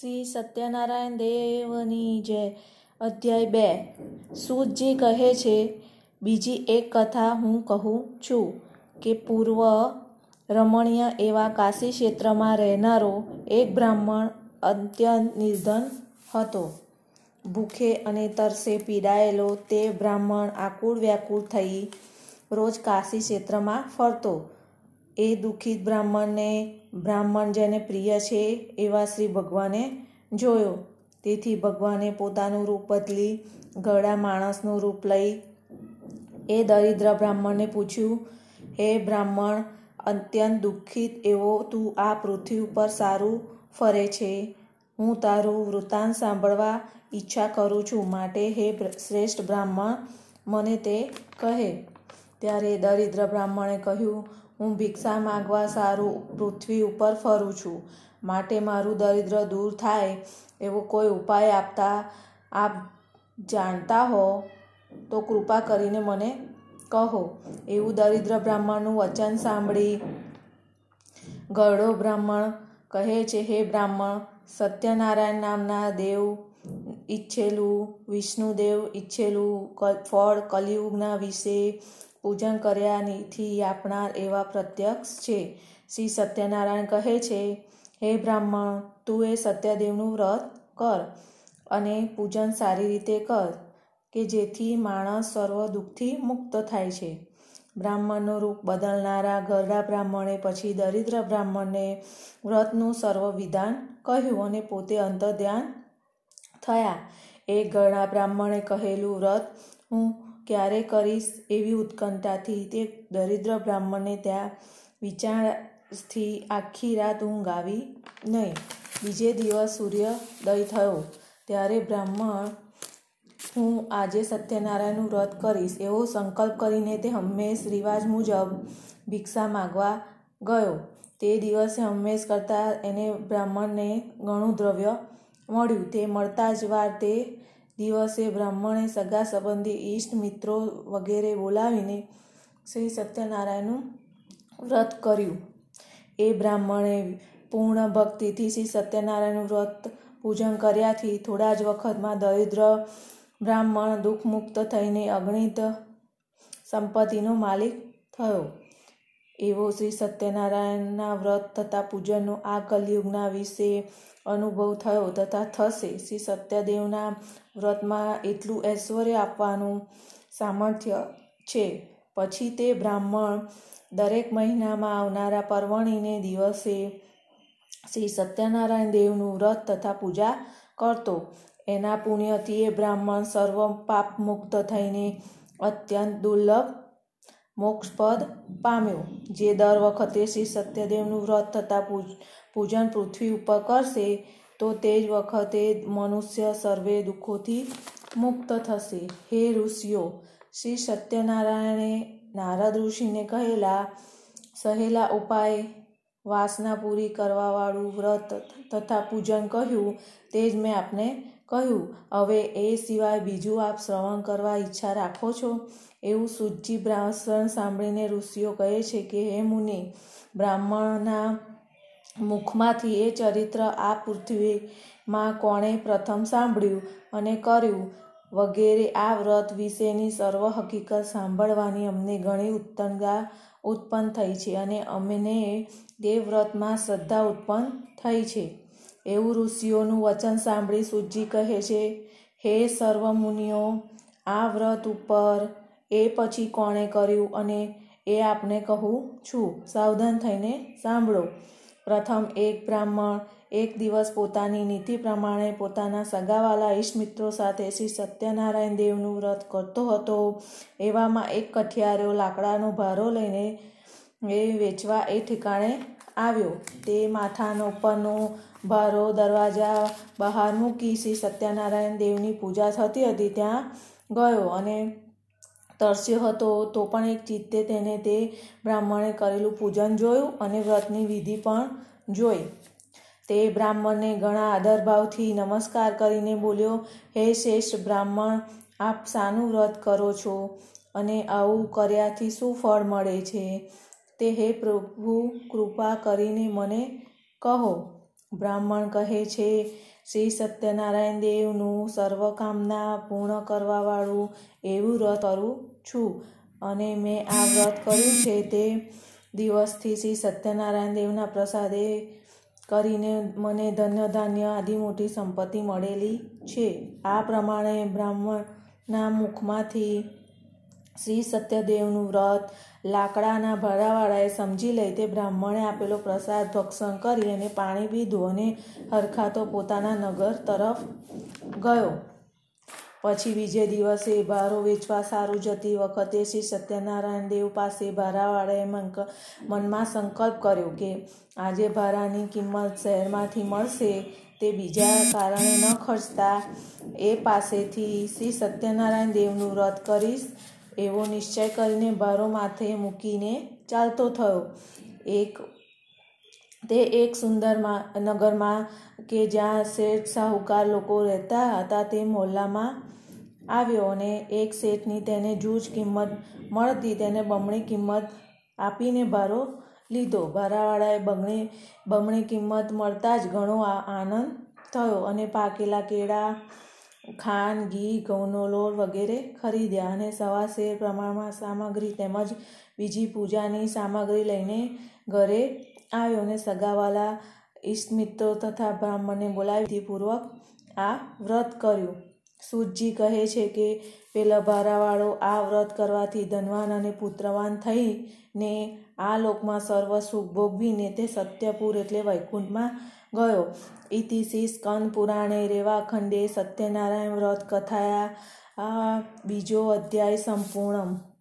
શ્રી સત્યનારાયણ દેવની જય. અધ્યાય બે. સૂતજી કહે છે, બીજી એક કથા હું કહું છું કે પૂર્વ રમણીય એવા કાશી ક્ષેત્રમાં રહેનારો એક બ્રાહ્મણ અત્યંત નિર્ધન હતો. ભૂખે અને તરસે પીડાયેલો તે બ્રાહ્મણ આકુળ વ્યાકુળ થઈ રોજ કાશી ક્ષેત્રમાં ફરતો. એ દુઃખિત બ્રાહ્મણને, બ્રાહ્મણ જેને પ્રિય છે એવા શ્રી ભગવાને જોયો. તેથી ભગવાને પોતાનું રૂપ બદલી ગળા માણસનું રૂપ લઈ એ દરિદ્ર બ્રાહ્મણને પૂછ્યું, હે બ્રાહ્મણ, અત્યંત દુઃખિત એવો તું આ પૃથ્વી ઉપર સારું ફરે છે. હું તારું વૃત્તાંત સાંભળવા ઈચ્છા કરું છું. માટે હે શ્રેષ્ઠ બ્રાહ્મણ, મને તે કહે. ત્યારે દરિદ્ર બ્રાહ્મણે કહ્યું હું ભિક્ષા માગવા સારું પૃથ્વી ઉપર ફરું છું. માટે મારું દરિદ્ર દૂર થાય એવો કોઈ ઉપાય આપતા, આપ જાણતા હો, તો કૃપા કરીને મને કહો. એવું દરિદ્ર બ્રાહ્મણનું વચન સાંભળી ગરડો બ્રાહ્મણ કહે છે, હે બ્રાહ્મણ, સત્યનારાયણ નામના દેવ ઈચ્છેલું, વિષ્ણુદેવ ઈચ્છેલું ફળ, કલિયુગના વિશે પૂજન કર્યાથી આપનાર એવા પ્રત્યક્ષ છે. શ્રી સત્યનારાયણ કહે છે, હે બ્રાહ્મણ, તું એ સત્યદેવનું વ્રત કર અને પૂજન સારી રીતે કર, કે જેથી માણસ સર્વ દુઃખથી મુક્ત થાય છે. બ્રાહ્મણનું રૂપ બદલનારા ગરડા બ્રાહ્મણે પછી દરિદ્ર બ્રાહ્મણને વ્રતનું સર્વ વિધાન કહ્યું અને પોતે અંતર્ધ્યાન થયા. એ ગરડા બ્રાહ્મણે કહેલું વ્રત, હું ક્યારે કરીશ એવી ઉત્કંઠાથી તે દરિદ્ર બ્રાહ્મણને ત્યાં વિચારથી આખી રાત ઊંઘ આવી નહીં. બીજે દિવસ સૂર્યોદય થયો. ત્યારે બ્રાહ્મણ, હું આજે સત્યનારાયણનું વ્રત કરીશ. એવો સંકલ્પ કરીને તે હંમેશ રિવાજ મુજબ ભિક્ષા માગવા ગયો. તે દિવસે હંમેશ કરતાં એને બ્રાહ્મણને ઘણું દ્રવ્ય મળ્યું. તે મળતા જ વાર તે દિવસે બ્રાહ્મણે સગા સંબંધી ઈષ્ટ મિત્રો વગેરે બોલાવીને શ્રી સત્યનારાયણનું વ્રત કર્યું. એ બ્રાહ્મણે પૂર્ણ ભક્તિથી શ્રી સત્યનારાયણનું વ્રત પૂજન કર્યાથી થોડા જ વખતમાં દરિદ્ર બ્રાહ્મણ દુઃખમુક્ત થઈને અગણિત સંપત્તિનો માલિક થયો. એવો શ્રી સત્યનારાયણના વ્રત તથા પૂજનનો આ કલયુગના વિશે અનુભવ થયો તથા થશે. શ્રી સત્યદેવના વ્રતમાં એટલું ઐશ્વર્ય આપવાનું સામર્થ્ય છે. પછી તે બ્રાહ્મણ દરેક મહિનામાં આવનારા પરવણીને દિવસે શ્રી સત્યનારાયણ દેવનું વ્રત તથા પૂજા કરતો. એના પુણ્યથી એ બ્રાહ્મણ સર્વ પાપ મુક્ત થઈને અત્યંત દુર્લભ મોક્ષપદ પામ્યો, જે દર વખતે શ્રી સત્યદેવનું વ્રત તથા પૂજન પૃથ્વી ઉપર કરશે, તો તે જ વખતે મનુષ્ય સર્વે દુઃખોથી મુક્ત થશે. હે ઋષિઓ, શ્રી સત્યનારાયણે નારદ ઋષિને કહેલા, સહેલા ઉપાય, વાસના પૂરી કરવાવાળું વ્રત તથા પૂજન કહ્યું, તે જ મેં આપને કહ્યું. હવે એ સિવાય બીજું આપ શ્રવણ કરવા ઈચ્છા રાખો છો? એવું સૂચિ બ્રાહ્મણ સાંભળીને ઋષિઓ કહે છે કે, હે મુનિ, બ્રાહ્મણના મુખમાંથી એ ચરિત્ર આ પૃથ્વીમાં કોણે પ્રથમ સાંભળ્યું અને કર્યું? વગેરે આ વ્રત વિશેની સર્વ હકીકત સાંભળવાની અમને ઘણી ઉત્તંગા ઉત્પન્ન થઈ છે અને અમને તે વ્રતમાં શ્રદ્ધા ઉત્પન્ન થઈ છે. એવું ઋષિઓનું વચન સાંભળી સુજી કહે છે, હે સર્વ મુનિઓ, આ વ્રત ઉપર એ પછી કોણે કર્યું અને એ આપને કહું છું. સાવધાન થઈને સાંભળો. પ્રથમ એક બ્રાહ્મણ એક દિવસ પોતાની નીતિ પ્રમાણે પોતાના સગાવાલા ઈષ્ટમિત્રો સાથે શ્રી સત્યનારાયણ દેવનું વ્રત કરતો હતો. એવામાં એક કઠિયારો લાકડાનો ભારો લઈને એ વેચવા એ ઠેકાણે આવ્યો. તે માથાનો ઉપરનો ભારો દરવાજા બહાર મૂકી શ્રી સત્યનારાયણ દેવની પૂજા થતી હતી ત્યાં ગયો અને તરસ્યો હતો, તો પણ એક ચિત્તે તેને તે બ્રાહ્મણે કરેલું પૂજન જોયું અને વ્રતની વિધિ પણ જોઈ. તે બ્રાહ્મણને ઘણા આદરભાવથી નમસ્કાર કરીને બોલ્યો, હે શ્રેષ્ઠ બ્રાહ્મણ, આપ શાનું વ્રત કરો છો અને આવું કર્યાથી શું ફળ મળે છે? તે હે પ્રભુ, કૃપા કરીને મને કહો. બ્રાહ્મણ કહે છે શ્રી સત્યનારાયણ દેવનું સર્વકામના પૂર્ણ કરવાવાળું એવું વ્રત કરું છું. અને મેં આ વ્રત કર્યું છે તે દિવસથી શ્રી સત્યનારાયણ દેવના પ્રસાદે કરીને મને ધન્ય ધાન્ય આદિ મોટી સંપત્તિ મળેલી છે. આ પ્રમાણે બ્રાહ્મણના મુખમાંથી શ્રી સત્યદેવનું વ્રત લાકડાના ભરાવાળાએ સમજી લઈ તે બ્રાહ્મણે આપેલો પ્રસાદ ભક્ષણ કરી અને પાણી પીધું અને હરખાતો પોતાના નગર તરફ ગયો. પછી બીજે દિવસે ભારો વેચવા સારું જતી વખતે શ્રી સત્યનારાયણ દેવ પાસે ભારાવાળાએ મનમાં સંકલ્પ કર્યો કે આજે ભારાની કિંમત શહેરમાંથી મળશે તે બીજા કારણે ન ખર્ચતા. એ પાસેથી શ્રી સત્યનારાયણ દેવનું વ્રત કરીશ. એવો નિશ્ચય કરીને ભારો માથે મૂકીને ચાલતો થયો. એક, તે એક સુંદર નગરમાં કે જ્યાં શેઠ સાહુકાર લોકો રહેતા હતા તે મોહલ્લામાં આવ્યો અને એક શેઠની તેને જૂજ કિંમત મળતી તેને બમણી કિંમત આપીને ભારો લીધો. ભારાવાળાએ બમણી બમણી કિંમત મળતા જ ઘણો આનંદ થયો અને પાકેલા કેળા ખાંડ ઘી ઘઉંનો લોટ વગેરે ખરીદ્યા અને સવા શેર પ્રમાણમાં સામગ્રી તેમજ બીજી પૂજાની સામગ્રી લઈને ઘરે આવ્યો અને સગાવાલા ઈષ્ટમિત્રો તથા બ્રાહ્મણને બોલાવીપૂર્વક આ વ્રત કર્યું. સૂતજી કહે છે કે, પેલા ભારાવાળો આ વ્રત કરવાથી ધનવાન અને પુત્રવાન થઈને આ લોકમાં સર્વ સુખ ભોગવીને તે સત્યપુર એટલે વૈકુંઠમાં ગયો. ઇતિ શ્રી સ્કંદ પુરાણે રેવાખંડે સત્યનારાયણ વ્રત કથાયા. આ બીજો અધ્યાય સંપૂર્ણ.